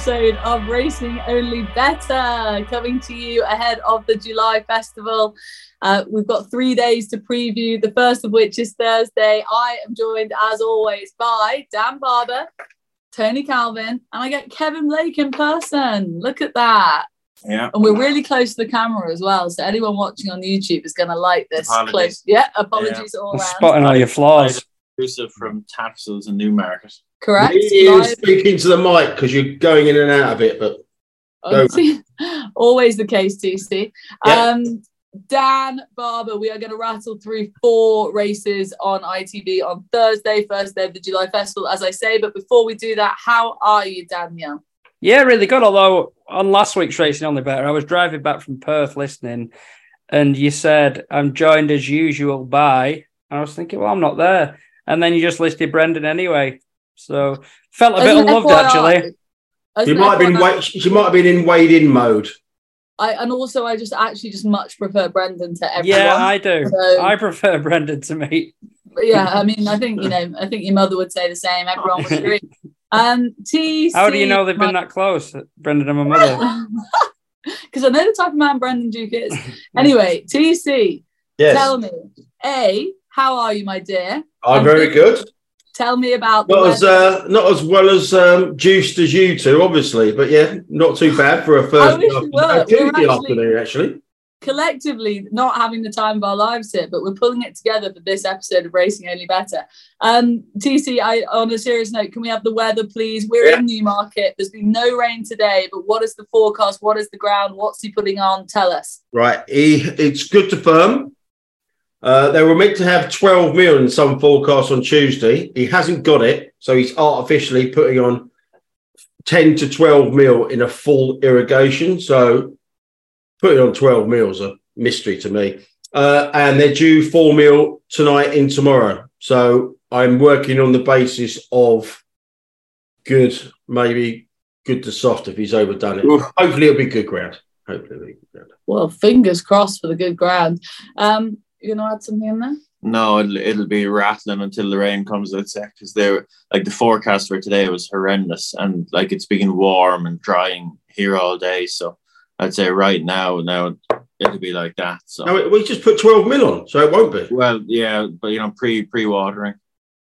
episode of Racing Only Bettor, coming to you ahead of the July Festival. Uh, we've got three days to preview, the first of which is Thursday. I am joined, as always, by Dan Barber, Tony Calvin, and I get Kevin Blake in person. Look at that. Yeah. And we're really close to the camera as well. So anyone watching on YouTube is going to like this Apologies. close. Yeah, apologies all around. Spotting all your flaws. Exclusive from Tapsels and Newmarket. Correct. He is speaking to the mic because you're going in and out of it, but Always the case, TC. Yeah. Um, Dan Barber, we are going to rattle through four races on ITV on Thursday, first day of the July Festival, as I say. But before we do that, how are you, Daniel? Yeah, really good. Although on last week's racing only bettor, I was driving back from Perth listening, and you said I'm joined as usual by. And I was thinking, well, I'm not there, and then you just listed Brendan anyway. So felt a As bit an unloved FYI actually. as she might have been FYI, wait, she might have been in wade in mode. I, and also, I just actually just much prefer Brendan to everyone. Yeah, I do. So- I prefer Brendan to me. Yeah, I mean, I think you know, I think your mother would say the same. Everyone would agree. Um, TC. How do you know they've been that close, Brendan and my mother? Because I know the type of man Brendan Duke is. Anyway, TC, Yes, tell me, A, how are you, my dear? I'm very good. Tell me about Not as uh, not as well as um, juiced as you two, obviously, but yeah, not too bad for a first afternoon. were. We were Tuesday actually- afternoon, actually. collectively not having the time of our lives here, but we're pulling it together for this episode of Racing Only Bettor. Um, TC, I, on a serious note, can we have the weather, please? We're Yeah. in Newmarket. There's been no rain today, but what is the forecast? What is the ground? What's he putting on? Tell us. Right, he, it's good to firm. Uh, they were meant to have 12 mil in some forecast on Tuesday. He hasn't got it, so he's artificially putting on 10 to 12 mil in a full irrigation. So putting on 12 mil is a mystery to me. Uh, and they're due 4 mil tonight in tomorrow. So I'm working on the basis of good, maybe good to soft if he's overdone it. Oof. Hopefully it'll be good ground. Hopefully it'll be good ground. Well, fingers crossed for the good ground. Um, you going to add something in there? No, it'll, it'll be rattling until the rain comes. I'd say because they were like the forecast for today was horrendous, and like it's been warm and drying here all day. So I'd say right now, now it'll be like that. So No, we just put 12 mil on, so it won't be. well, yeah, but you know, pre pre watering.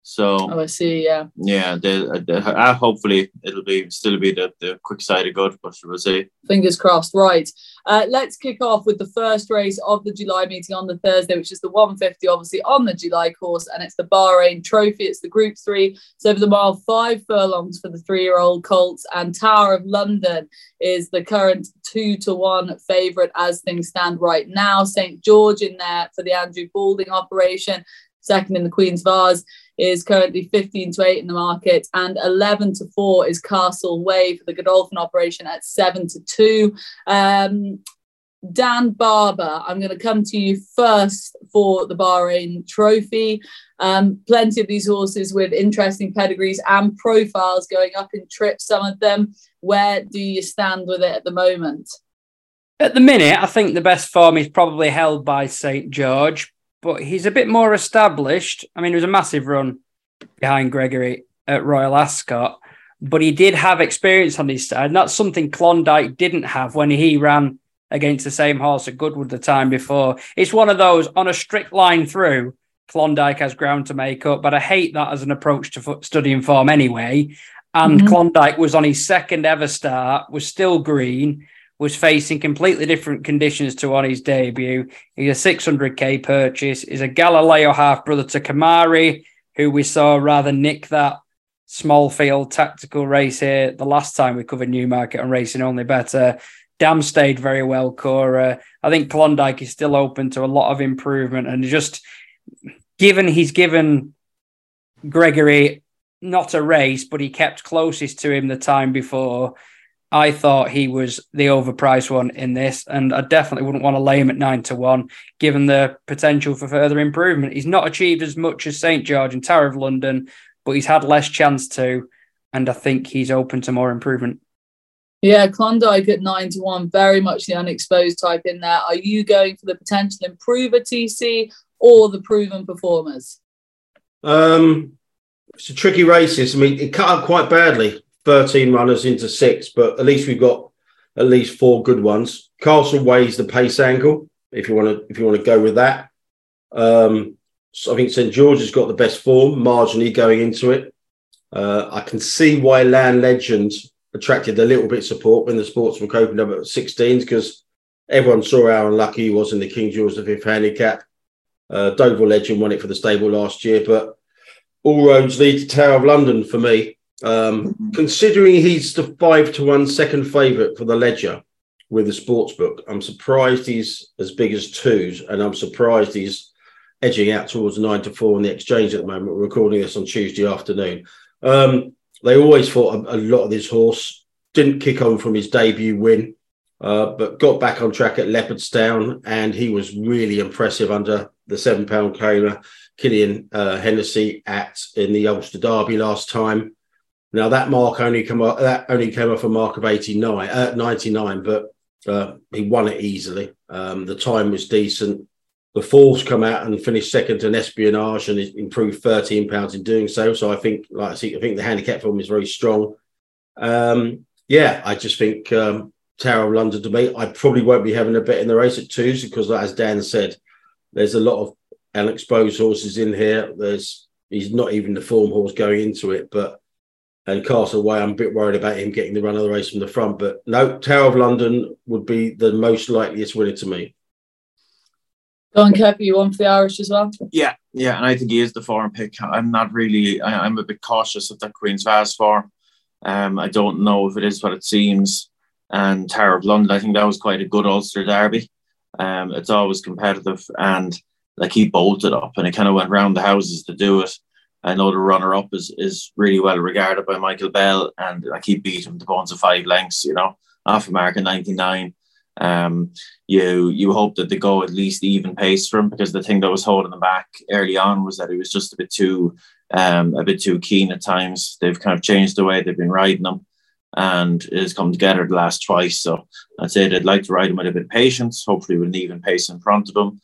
So Oh, I see. Yeah. yeah, the, the, uh, hopefully it'll be still be the, the quick side of good, but we'll see. Fingers crossed. Right. Uh, let's kick off with the first race of the July meeting on the Thursday, which is the 150, obviously on the July course, and it's the Bahrain Trophy. It's the Group Three. It's over the mile, five furlongs for the three-year-old Colts, and Tower of London is the current two to one favourite as things stand right now. St George in there for the Andrew Balding operation. Second in the Queen's Vase is currently 15 to 8 in the market, and 11 to 4 is Castle Way for the Godolphin operation at 7 to 2. Um, Dan Barber, I'm going to come to you first for the Bahrain Trophy. Um, plenty of these horses with interesting pedigrees and profiles going up in trips, some of them. Where do you stand with it at the moment? At the minute, I think the best form is probably held by St. George, but he's a bit more established. I mean, it was a massive run behind Gregory at Royal Ascot, but he did have experience on his side. And that's something Klondike didn't have when he ran against the same horse at Goodwood the time before. It's one of those on a strict line through. Klondike has ground to make up, but I hate that as an approach to studying form anyway. And Mhm. Klondike was on his second ever start, was still green, was facing completely different conditions to on his debut. He's a 600k purchase. He's a Galileo half brother to Kamari, who we saw rather nick that small field tactical race here the last time we covered Newmarket and racing only bettor. Dam stayed very well, Cora. I think Klondike is still open to a lot of improvement and just given he's given Gregory not a race, but he kept closest to him the time before. I thought he was the overpriced one in this, and I definitely wouldn't want to lay him at nine to one, given the potential for further improvement. He's not achieved as much as St. George and Tower of London, but he's had less chance to, and I think he's open to more improvement. Yeah, Klondike at nine to one, very much the unexposed type in there. Are you going for the potential improver TC or the proven performers? Um, it's a tricky race. I mean, it cut up quite badly. 13 runners into six, but at least we've got at least four good ones. Castle weighs the pace angle, if you want to if you want to go with that. Um, so I think St George has got the best form marginally going into it. Uh, I can see why Land Legend attracted a little bit of support when the sportsbook opened up at 16s because everyone saw how unlucky he was in the King George V handicap. Uh, Dover Legend won it for the stable last year, but all roads lead to Tower of London for me. Um. Considering he's the five to one second favourite for the Leger with the sports book, I'm surprised he's as big as twos, and I'm surprised he's edging out towards nine to four on the exchange at the moment. We're recording this on Tuesday afternoon. Um, they always thought a, a, lot of this horse didn't kick on from his debut win, uh, but got back on track at Leopardstown, and he was really impressive under the seven pound claimer Killian uh, Hennessy at in the Ulster Derby last time. Now that mark only come up, that only came off a mark of 89, uh, 99, but uh, he won it easily. Um, the time was decent. The Falls come out and finished second an espionage and improved 13 pounds in doing so. So I think, like I see, I think the handicap form is very strong. Um, yeah, I just think um, Tower of London to me. I probably won't be having a bet in the race at twos because, as Dan said, there's a lot of unexposed horses in here. There's he's not even the form horse going into it, but and Castleway, I'm a bit worried about him getting the run of the race from the front. But no, Tower of London would be the most likeliest winner to me. Go on, Kev, you want for the Irish as well? Yeah, yeah, and I think he is the foreign pick. I'm not really, I, am a bit cautious of that Queen's Vase form. Um, I don't know if it is what it seems. And Tower of London, I think that was quite a good Ulster derby. Um, it's always competitive, and like he bolted up, and he kind of went round the houses to do it. I know the runner up is is really well regarded by Michael Bell, and like he beat him to bones of five lengths. You know, half a mark in ninety nine. Um, you you hope that they go at least even pace for him because the thing that was holding him back early on was that he was just a bit too um, a bit too keen at times. They've kind of changed the way they've been riding him, and it has come together the last twice. So I'd say they'd like to ride him with a bit of patience, hopefully with an even pace in front of him.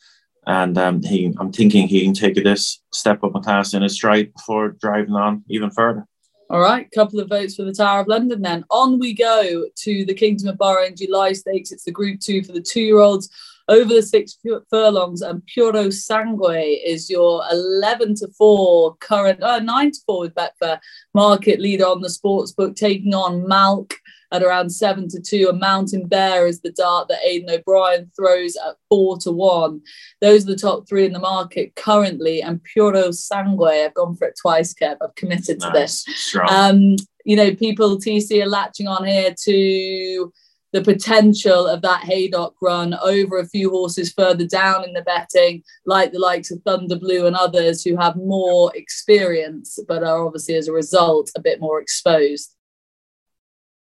And um, he, I'm thinking he can take this step up a class in his stride before driving on even further. All right, couple of votes for the Tower of London then. On we go to the Kingdom of Bahrain July Stakes. It's the Group 2 for the two-year-olds over the six furlongs and Puro Sangue is your 11 to 4 current, uh, 9 to 4 with Betfair market leader on the sports book, taking on Malk at around seven to two. A Mountain Bear is the dart that Aidan O'Brien throws at four to one. Those are the top three in the market currently. And Puro Sangue, I've gone for it twice, Kev. I've committed to nice. this. Um, you know, people TC are latching on here to the potential of that Haydock run over a few horses further down in the betting, like the likes of Thunder Blue and others who have more experience, but are obviously as a result a bit more exposed.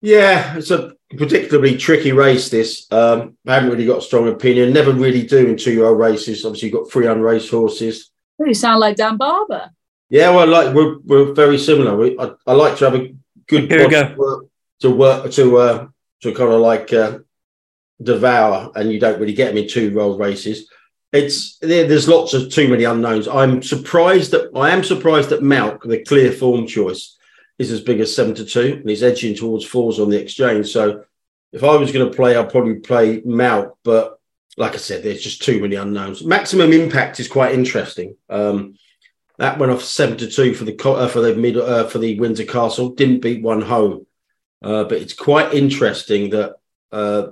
Yeah, it's a particularly tricky race. This um, I haven't really got a strong opinion. Never really do in two-year-old races. Obviously, you've got three unraced horses. You sound like Dan Barber. Yeah, well, like we're we're very similar. We, I, I like to have a good Here we go. Work, to work to uh, to kind of like uh, devour, and you don't really get them in two-year-old races. It's there's lots of too many unknowns. I'm surprised that I am surprised that Malk, the clear form choice, is as big as seven to two, and he's edging towards fours on the exchange. So if I was going to play, I'd probably play Malk, but like I said, there's just too many unknowns. Maximum impact is quite interesting. Um, that went off seven to two for the uh, for the mid uh, for the Windsor Castle. Didn't beat one home, uh, but it's quite interesting that uh,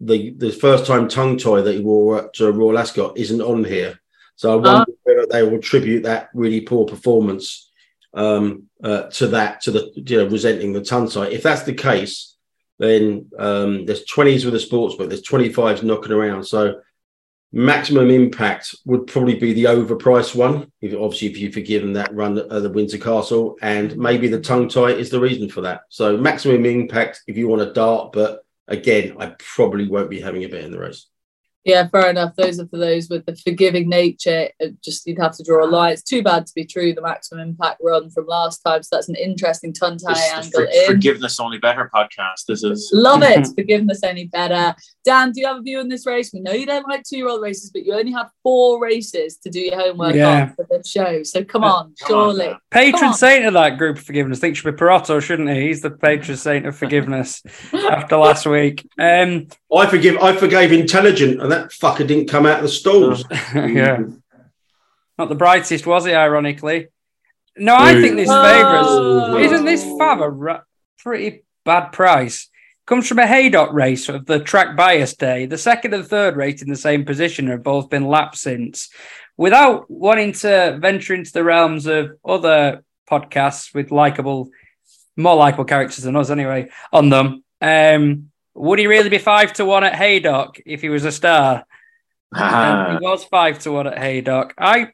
the the first time tongue tie that he wore at uh, Royal Ascot isn't on here. So I wonder uh. whether they will tribute that really poor performance um, uh, to that, to the you know resenting the ton site. If that's the case, then um, there's 20s with the sports book, there's 25s knocking around. So maximum impact would probably be the overpriced one. If, obviously, if you've forgiven that run at the Windsor Castle, and maybe the tongue tie is the reason for that. So maximum impact if you want a dart, but again, I probably won't be having a bet in the race. Yeah, fair enough. Those are for those with the forgiving nature. Just you'd have to draw a line. It's too bad to be true. The maximum impact run from last time. So that's an interesting ton tie angle for, in. Forgiveness only better podcast. This is love it. forgiveness only better. Dan, do you have a view on this race? We know you don't like two year old races, but you only have four races to do your homework yeah. on for the show. So come on, come surely. On, patron come saint of that group of forgiveness. I think should be Perotto, shouldn't he? He's the patron saint of forgiveness after last week. Um, I forgive. I forgave intelligent, and that fucker didn't come out of the stalls. yeah, not the brightest, was it? Ironically, no. I think this oh. isn't this Fav a pretty bad price. Comes from a Haydock race of the track bias day. The second and third race in the same position have both been lapped since. Without wanting to venture into the realms of other podcasts with likable, more likable characters than us, anyway, on them. Um, would he really be five to one at Haydock if he was a star? he was five to one at Haydock. I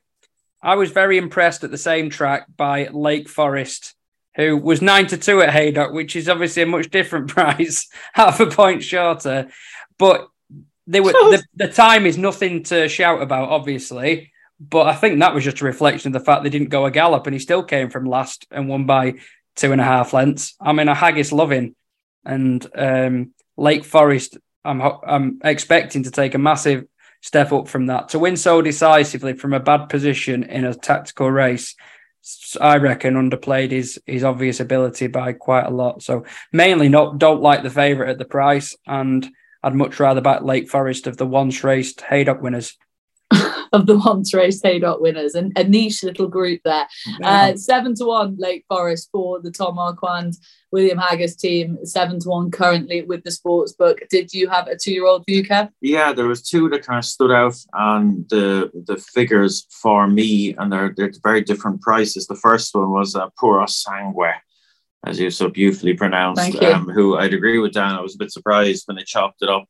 I was very impressed at the same track by Lake Forest, who was nine to two at Haydock, which is obviously a much different price, half a point shorter. But they were the, the time is nothing to shout about, obviously. But I think that was just a reflection of the fact they didn't go a gallop and he still came from last and won by two and a half lengths. I mean, a haggis loving. And um, Lake Forest, I'm I'm expecting to take a massive step up from that to win so decisively from a bad position in a tactical race. I reckon underplayed his his obvious ability by quite a lot. So mainly not don't like the favourite at the price, and I'd much rather back Lake Forest of the once raced Haydock winners. Of the once race winners and a niche little group there. Uh, seven to one Lake Forest for the Tom Marquand William Haggas team, seven to one currently with the sports book. Did you have a two year old view, Kev? Yeah, there was two that kind of stood out on the the figures for me, and they're they're very different prices. The first one was uh, Puro Sangue as you so beautifully pronounced, um, who I'd agree with Dan. I was a bit surprised when they chopped it up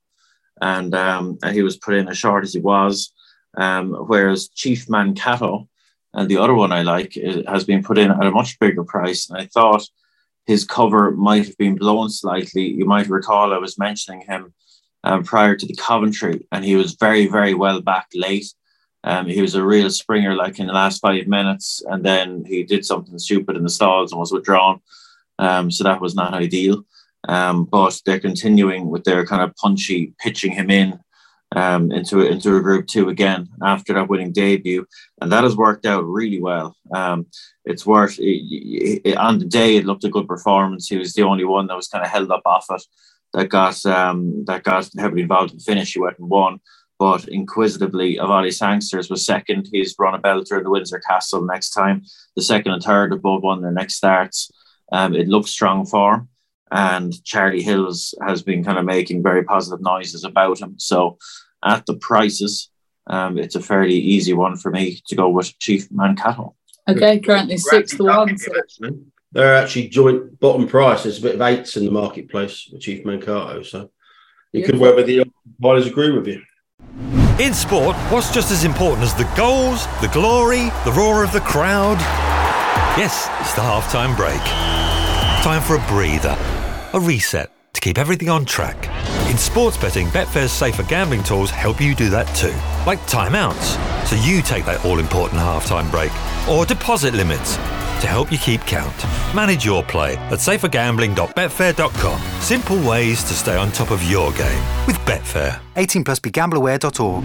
and um, he was put in as short as he was. Um, whereas Chief Mankato and the other one I like has been put in at a much bigger price. And I thought his cover might have been blown slightly. You might recall I was mentioning him um, prior to the Coventry, and he was very, very well back late. Um, he was a real springer, like in the last five minutes, and then he did something stupid in the stalls and was withdrawn. Um, so that was not ideal. Um, but they're continuing with their kind of punchy pitching him in um, into into a group two again after that winning debut, and that has worked out really well. Um, it's worth it, it, on the day it looked a good performance. He was the only one that was kind of held up off it that got um, that got heavily involved in the finish. He went and won. But inquisitively, Avali Sangsters was second. He's run a belter in the Windsor Castle next time. The second and third above one their next starts. Um, it looks strong form and Charlie Hills has been kind of making very positive noises about him. So at the prices, um, it's a fairly easy one for me to go with Chief Mankato. Okay, currently six to one. They're actually joint bottom price. There's a bit of eights in the marketplace with Chief Mankato. So you could whether the buyers agree with you. In sport, what's just as important as the goals, the glory, the roar of the crowd? Yes, it's the halftime break. Time for a breather a reset to keep everything on track. In sports betting, Betfair's safer gambling tools help you do that too, like timeouts, so you take that all important halftime break, or deposit limits to help you keep count. Manage your play at safergambling.betfair.com. Simple ways to stay on top of your game with Betfair. 18 plus begambleaware.org.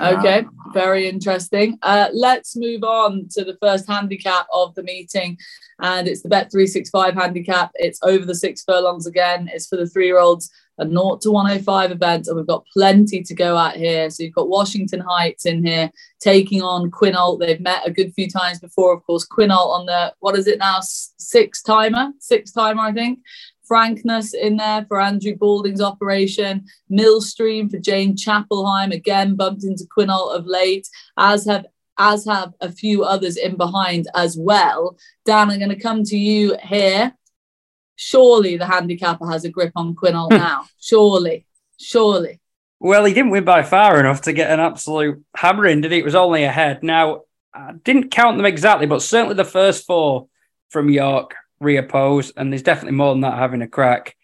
Okay, very interesting. Uh, let's move on to the first handicap of the meeting, and it's the Bet three six five handicap. It's over the six furlongs again. It's for the three year olds, a 0 to 105 event, and we've got plenty to go at here. So you've got Washington Heights in here taking on Quinault. They've met a good few times before, of course. Quinault on the what is it now? Six timer, six timer, I think. Frankness in there for Andrew Balding's operation. Millstream for Jane Chapple-Hyam, again bumped into Quinault of late, as have as have a few others in behind as well. Dan, I'm going to come to you here. Surely the handicapper has a grip on Quinault now. Surely, surely. Well, he didn't win by far enough to get an absolute hammering, did he? It was only ahead. Now, I didn't count them exactly, but certainly the first four from York reoppose, and there's definitely more than that having a crack.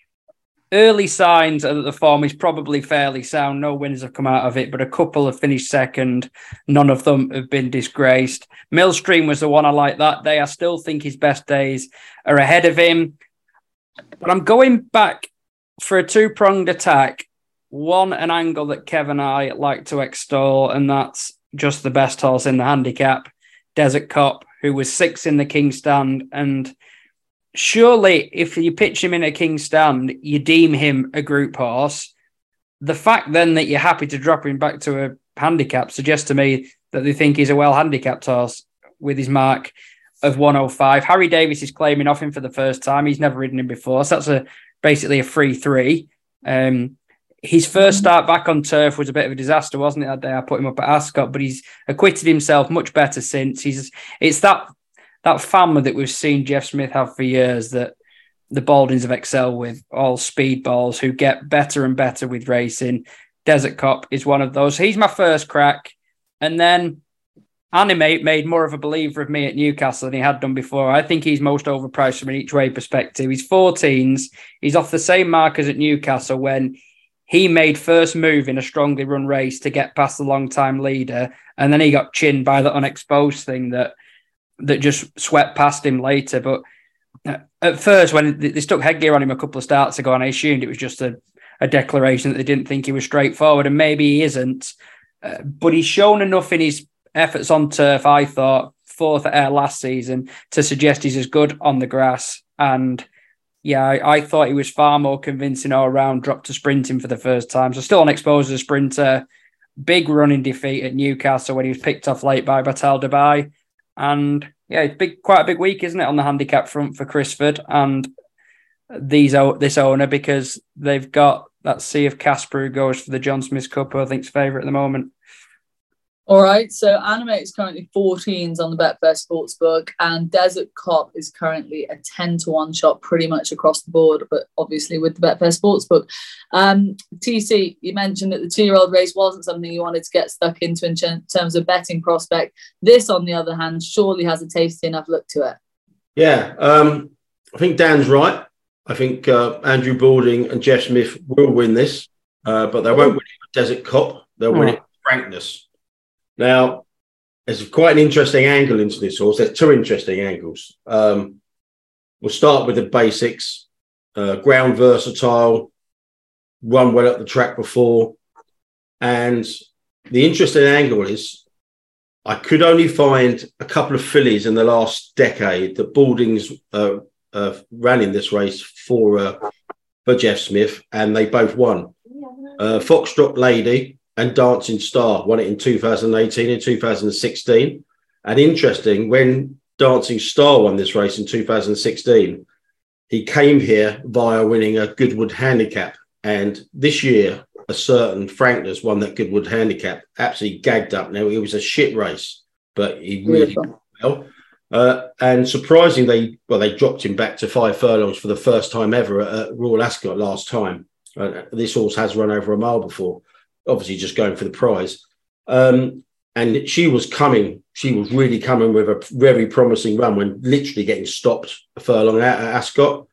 Early signs that the form is probably fairly sound. No winners have come out of it, but a couple have finished second. None of them have been disgraced. Millstream was the one I like that day. I still think his best days are ahead of him. But I'm going back for a two pronged attack. One, an angle that Kevin and I like to extol, and that's just the best horse in the handicap, Desert Cop, who was six in the King Stand and surely if you pitch him in a king stand, you deem him a group horse. The fact then that you're happy to drop him back to a handicap suggests to me that they think he's a well handicapped horse with his mark of 105. Harry Davies is claiming off him for the first time. He's never ridden him before. So that's a basically a free three. Um, his first start back on turf was a bit of a disaster, wasn't it? That day I put him up at Ascot, but he's acquitted himself much better since. He's it's that that family that we've seen Jeff Smith have for years that the Baldings have excelled with, all speed balls who get better and better with racing. Desert Cop is one of those. He's my first crack. And then Animate made more of a believer of me at Newcastle than he had done before. I think he's most overpriced from an each way perspective. He's 14s. He's off the same mark as at Newcastle when he made first move in a strongly run race to get past the long time leader. And then he got chinned by the unexposed thing that that just swept past him later. But uh, at first, when they stuck headgear on him a couple of starts ago, and I assumed it was just a, a declaration that they didn't think he was straightforward, and maybe he isn't. Uh, but he's shown enough in his efforts on turf, I thought, fourth at Ayr last season, to suggest he's as good on the grass. And yeah, I, I thought he was far more convincing all round, dropped to sprinting for the first time. So still unexposed as a sprinter. Big running defeat at Newcastle when he was picked off late by Batal Dubai. And yeah, it's big, quite a big week, isn't it, on the handicap front for Crisford and these this owner because they've got that Sea of Casper who goes for the John Smith Cup, who I think's favourite at the moment. All right, so Animate is currently 14s on the Betfair Sportsbook, and Desert Cop is currently a 10 to 1 shot pretty much across the board, but obviously with the Betfair Sportsbook. Um, TC, you mentioned that the two year old race wasn't something you wanted to get stuck into in terms of betting prospect. This, on the other hand, surely has a tasty enough look to it. Yeah, um, I think Dan's right. I think uh, Andrew Balding and Jeff Smith will win this, uh, but they won't win it with Desert Cop. They'll win it with frankness. Now, there's quite an interesting angle into this horse. There's two interesting angles. Um, we'll start with the basics. Uh, ground versatile, run well at the track before. And the interesting angle is I could only find a couple of fillies in the last decade that Baldings uh, uh, ran in this race for uh, for Jeff Smith, and they both won. Uh, Foxtrot Lady and Dancing Star won it in 2018 and 2016. And interesting, when Dancing Star won this race in 2016, he came here via winning a Goodwood handicap. And this year, a certain Frankness won that Goodwood handicap, absolutely gagged up. Now, it was a shit race, but he really well. Uh, and surprisingly, well, they dropped him back to five furlongs for the first time ever at, Royal Ascot last time. Uh, this horse has run over a mile before obviously just going for the prize. Um, and she was coming, she was really coming with a very promising run when literally getting stopped a furlong out at Ascot.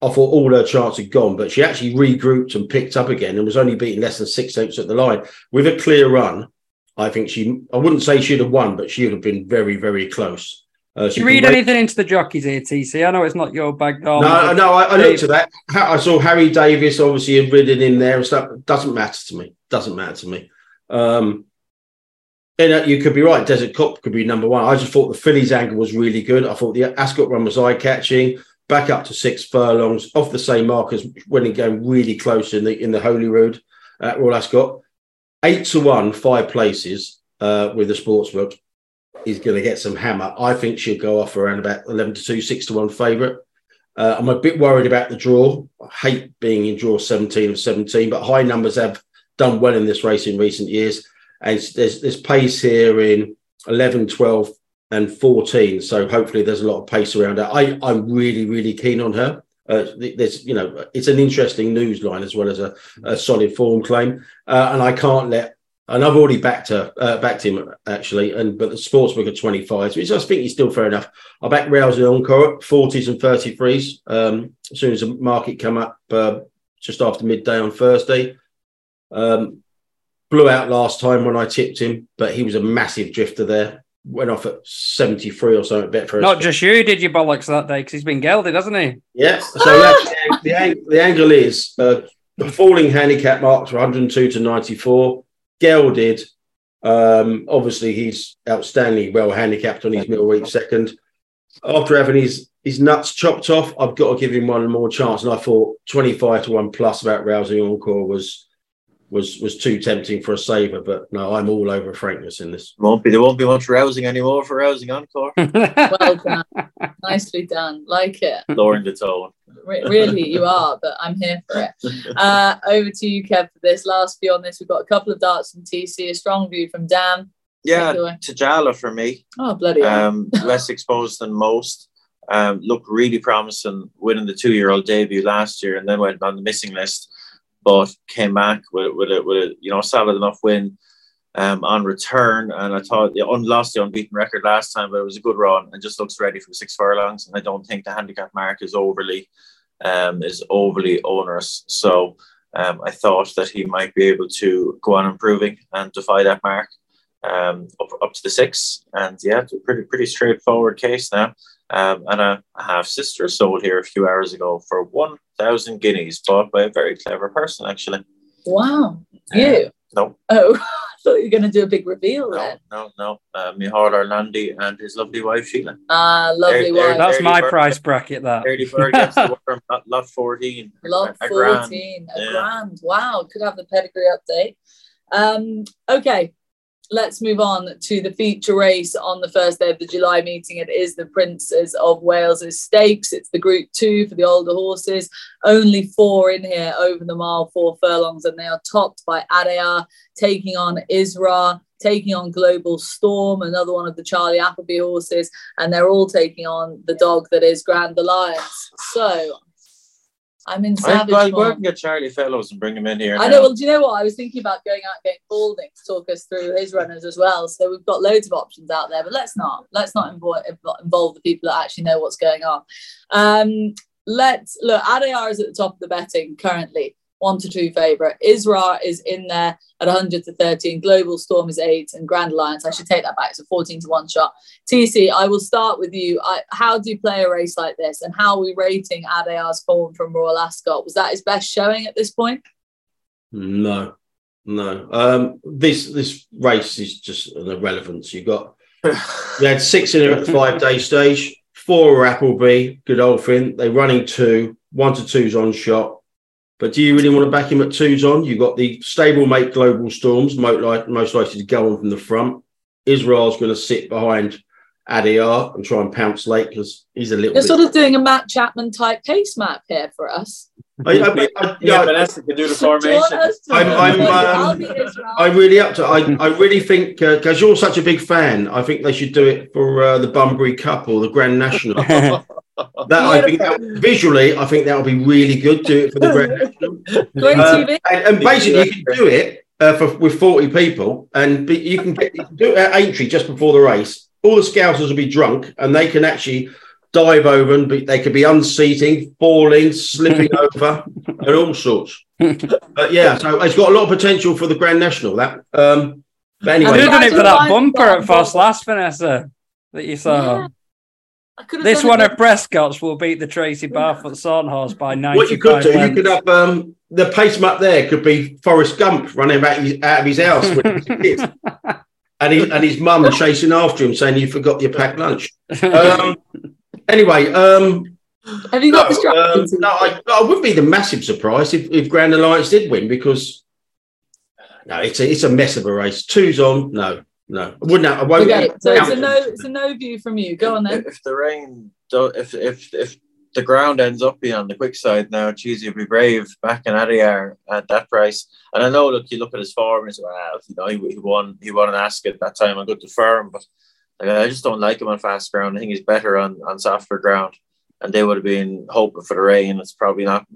I thought all her chance had gone, but she actually regrouped and picked up again and was only beating less than six tenths at the line. With a clear run, I think she, I wouldn't say she'd have won, but she would have been very, very close. Uh, you read anything into the jockeys here, TC? I know it's not your bag. No, no, I, I looked at that. I saw Harry Davies obviously ridden in there and stuff. Doesn't matter to me. Doesn't matter to me. Um, and uh, you could be right. Desert Cop could be number one. I just thought the fillies angle was really good. I thought the Ascot run was eye catching. Back up to six furlongs off the same markers when it going really close in the in the Holyrood at Royal Ascot. Eight to one, five places uh, with the sportsbook is going to get some hammer. I think she'll go off around about 11 to 2, 6 to 1 favourite. Uh, I'm a bit worried about the draw. I hate being in draw 17 of 17, but high numbers have done well in this race in recent years. And there's, there's pace here in 11, 12, and 14. So hopefully there's a lot of pace around her. I, I'm really, really keen on her. Uh, there's, you know, it's an interesting news line as well as a, a solid form claim. Uh, and I can't let and I've already backed her, uh, backed him actually, and but the sportsbook at 25, which I think is still fair enough. I backed Rousing Encore at 40s and 33s. Um, as soon as the market come up, uh, just after midday on Thursday. Um, blew out last time when I tipped him, but he was a massive drifter there. Went off at 73 or something bet for Not just you, did you bollocks that day? Because he's been gelded, hasn't he? Yeah. So the, the angle is uh, the falling handicap marks were 102 to 94. Gelded, um, obviously, he's outstandingly well handicapped on his middleweight second. After having his his nuts chopped off, I've got to give him one more chance. And I thought 25 to 1 plus about rousing encore was was was too tempting for a saver. But no, I'm all over frankness in this. Won't be there won't be much rousing anymore for rousing encore. Well done. Nicely done. Like it. Lowering the tone. Re- really, you are, but I'm here for it. Uh, over to you, Kev, for this last view on this. We've got a couple of darts from TC, a strong view from Dan. Yeah, Take it away. Tajala for me. Oh, bloody. Um, less exposed than most. Um, looked really promising winning the two-year-old debut last year, and then went on the missing list, but came back with, with a with a you know solid enough win um, on return. And I thought un- lost the unbeaten record last time, but it was a good run and just looks ready for six furlongs. And I don't think the handicap mark is overly um, is overly onerous. So um, I thought that he might be able to go on improving and defy that mark um, up, up to the six. And yeah, it's a pretty pretty straightforward case now. Um, and a, a half sister sold here a few hours ago for one thousand guineas, bought by a very clever person actually. Wow. You? No, Oh, I thought you were going to do a big reveal no, then. no, no. Uh, Mihal Orlandi and his lovely wife Sheila. Ah, lovely There- there- wife. That's my bird. price bracket, that. Early bird gets the worm. Lot, lot fourteen. Lot A grand. 14, a Yeah. grand. Wow, could have the pedigree update. Um, okay, let's move on to the feature race on the first day of the July meeting. It is the Princess of Wales' Stakes. It's the Group Two for the older horses. Only four in here over the mile, four furlongs, and they are topped by Adayar taking on Israr, taking on Global Storm, another one of the Charlie Appleby horses, and they're all taking on the dog that is Grand Alliance. So I'm in savage I'll go out and get Charlie Fellowes and bring him in here. I now. know. Well, do you know what? I was thinking about going out and getting Balding to talk us through his runners as well. So we've got loads of options out there, but let's not. Let's not involve, involve the people that actually know what's going on. Um, let's look. Adayar is at the top of the betting currently, one to two favourite. Israr is in there at 100 to 13. Global Storm is eight, and Grand Alliance. I should take that back. It's a 14 to one shot. TC, I will start with you. I, how do you play a race like this, and how are we rating Adayar's form from Royal Ascot? Was that his best showing at this point? No, no. Um, this this race is just an irrelevance. You got you had six in it at the five day stage. Four are Appleby, good old Godolphin. They're running two. One to two's on shot. But do you really want to back him at twos on? You've got the stablemate Global Storms, most likely, to go on from the front. Israr's going to sit behind Adayar and try and pounce late because he's a little You're bit. sort of doing a Matt Chapman type pace map here for us. I, I, I, Yeah, yeah, Vanessa can do the Do you want formation. I'm- I'm, I'll um. I'm really up to. I, I really think because you're such a big fan, I think they should do it for uh, the Bunbury Cup or the Grand National. that I think that, visually, I think that would be really good. Do it for the Grand National, Great Uh, TV. and, and basically you can do it uh, for with 40 people, and be, you can get you can do it at Aintree just before the race. All the scousers will be drunk, and they can actually dive over and be, they could be unseating, falling, slipping over, and all sorts. But yeah, so it's got a lot of potential for the Grand National. That, um, but anyway, could have done it for that bumper at Foss bumper. last, Vanessa, that you saw. Yeah. I could have This one it at Prescott's will beat the Tracy Barfoot Sawton horse by 95 what you could do, you could have um, the pace map there could be Forrest Gump running out, his, out of his house when he was. And, he, and his mum chasing after him, saying, "You forgot your packed lunch." Um, anyway, um, Have you no, got the strategy? um, no, I, I wouldn't be the massive surprise if, if Grand Alliance did win because no, it's a it's a mess of a race. Two's on, no, no, I wouldn't. Have, I won't. okay, so it's a no. It's a no view from you. Go on then. if the rain, do, if if if the ground ends up being on the quick side now, Cheesy will be brave back in Adayar at that price. And I know, look, you look at his form as well. You know, he, he won, he won an Ascot that time on good to firm, but like, I just don't like him on fast ground. I think he's better on on softer ground. And they would have been hoping for the rain. It's probably not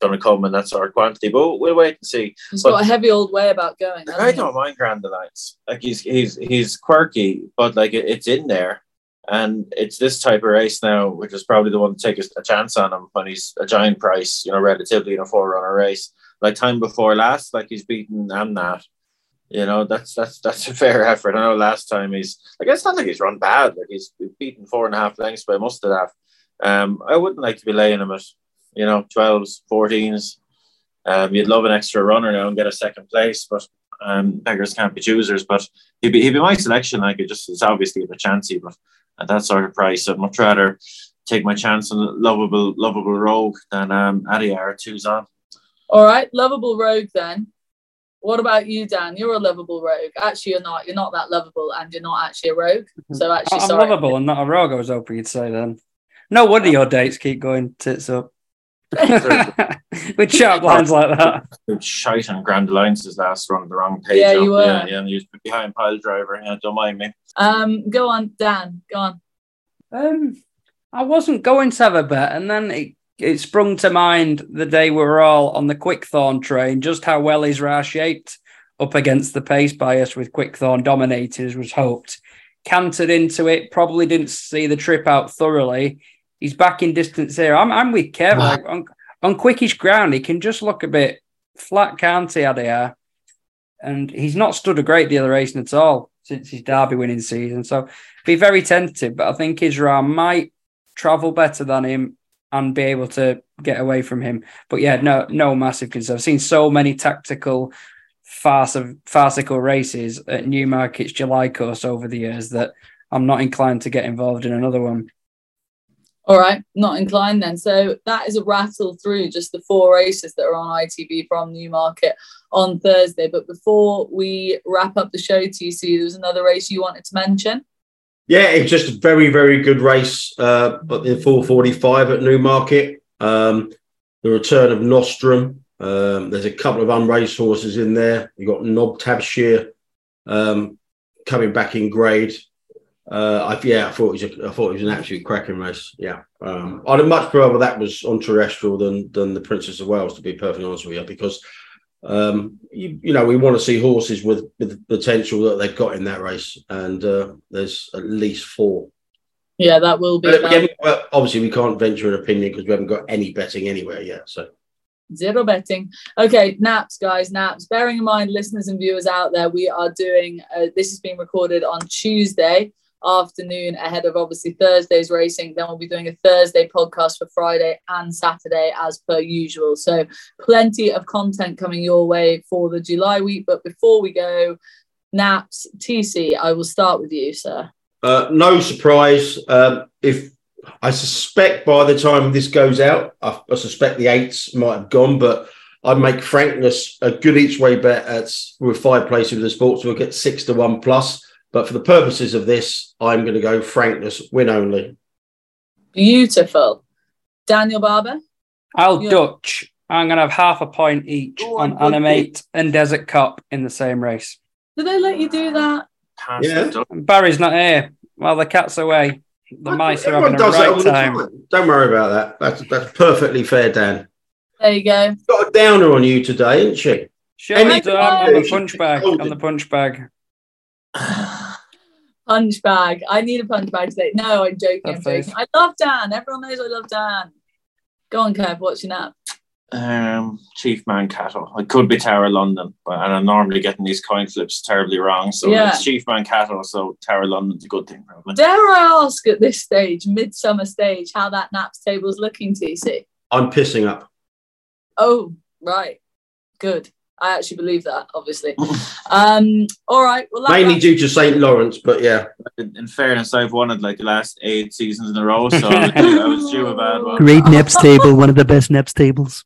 going to come in that sort of quantity, but we'll wait and see. He's but- got a heavy old way about going. I he? don't mind Grand Alliance. Like he's he's he's quirky, but like it, it's in there. And it's this type of race now, which is probably the one to take a, a chance on him when he's a giant price, you know, relatively in a four runner race. Like time before last, like he's beaten Amnat. You know, that's that's that's a fair effort. I know last time he's like it's not like he's run bad, like he's beaten four and a half lengths by that. Um, I wouldn't like to be laying him at, you know, 12s, 14s. Um, you'd love an extra runner now and get a second place, but um, beggars can't be choosers. But he'd be, he'd be my selection. Like it just it's obviously a bit chancy, but at that sort of price, I'd much rather take my chance on a lovable, lovable rogue than um, Adayar two's on. All right, lovable rogue then. What about you, Dan? You're a lovable rogue. Actually, you're not. You're not that lovable, and you're not actually a rogue. So actually, I'm sorry. lovable and not a rogue. I was hoping you'd say then. No wonder your dates keep going tits up. With sharp lines like that. Shite and Grand Alliance's last run, the wrong page. Yeah, up. you were. Yeah, yeah, and he was behind Pyledriver. Yeah, don't mind me. Um, go on, Dan. Go on. Um, I wasn't going to have a bet, and then it, it sprung to mind the day we were all on the Quickthorn train, just how well Israr shaped up against the pace bias with Quickthorn dominating as was hoped. Cantered into it, probably didn't see the trip out thoroughly. He's back in distance here. I'm, I'm with Kev. Like, on, on quickish ground, he can just look a bit flat, can't he, Adayar? And he's not stood a great deal of racing at all since his Derby winning season. So be very tentative, but I think Israr might travel better than him and be able to get away from him. But yeah, no, no massive concern. I've seen so many tactical farce farcical races at Newmarket's July course over the years that I'm not inclined to get involved in another one. All right, not inclined then. So that is a rattle through just the four races that are on ITV from Newmarket on Thursday. But before we wrap up the show, TC, there was another race you wanted to mention. Yeah, it's just a very, very good race, uh, in 445 at Newmarket. Um, the return of Nostrum. Um, there's a couple of unraced horses in there. You've got Nob Tabshir um, coming back in grade. Uh, I, yeah, I thought it was a, I thought it was an absolute cracking race. Yeah, um, I'd have much rather that was on terrestrial than than the Princess of Wales, to be perfectly honest with you, because um, you, you know we want to see horses with with the potential that they've got in that race, and uh, there's at least four. Yeah, that will be. Well, obviously, we can't venture an opinion because we haven't got any betting anywhere yet. So Zero betting. Okay, naps, guys, naps. Bearing in mind, listeners and viewers out there, we are doing uh, this is being recorded on Tuesday afternoon ahead of obviously Thursday's racing. Then we'll be doing a Thursday podcast for Friday and Saturday as per usual. So plenty of content coming your way for the July week. But before we go, naps, TC, I will start with you, sir. Uh, no surprise. Um, if I suspect by the time this goes out, I, I suspect the eights might have gone, but I'd make frankness a good each way bet at with five places with the sports book at six to one plus. But for the purposes of this, I'm going to go frankness win only. Beautiful. Daniel Barber? I'll Yeah. Dutch. I'm going to have half a point each Go on on, good Animate and Desert Cop in the same race. Did they let you do that? Yeah. the duck. And Barry's not here. Well, the cat's away. The mice are Everyone having a does that all right the time. time. Don't worry about that. That's that's perfectly fair, Dan. There you go. Got a downer on you today, isn't she? Sure, Any- it's, on the punch bag. On the punch bag. Punch bag. I need a punch bag today. No, I'm joking. I'm That face. joking. I love Dan. Everyone knows I love Dan. Go on, Kev. What's your nap? Um, Chief Mankato. It could be Tower London, but and I'm normally getting these coin flips terribly wrong. So Yeah. it's Chief Mankato. So Tower London's a good thing, probably. Dare I ask at this stage, midsummer stage, how that naps table's looking, TC? I'm pissing up. Oh, right. Good. I actually believe that, obviously. Um, all right. Well, that Mainly due to St. Lawrence, but yeah. In, in fairness, I've won it like the last eight seasons in a row, so I was due, I was due a bad one. Great Neps table, one of the best Neps tables.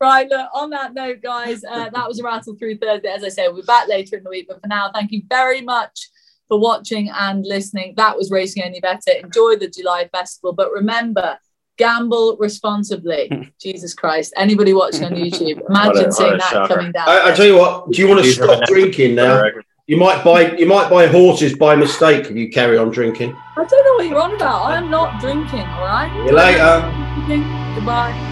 Right, look, on that note, guys, uh, that was a rattle through Thursday. As I say, we'll be back later in the week. But for now, thank you very much for watching and listening. That was Racing Only Bettor. Enjoy the July Festival. But remember, gamble responsibly. Jesus Christ. Anybody watching on YouTube, imagine a- seeing that shocker. coming down. I, I tell you what. Do you want to stop drinking now? You might buy you might buy horses by mistake if you carry on drinking. I don't know what you're on about. I am not drinking, all right? See you later. Goodbye.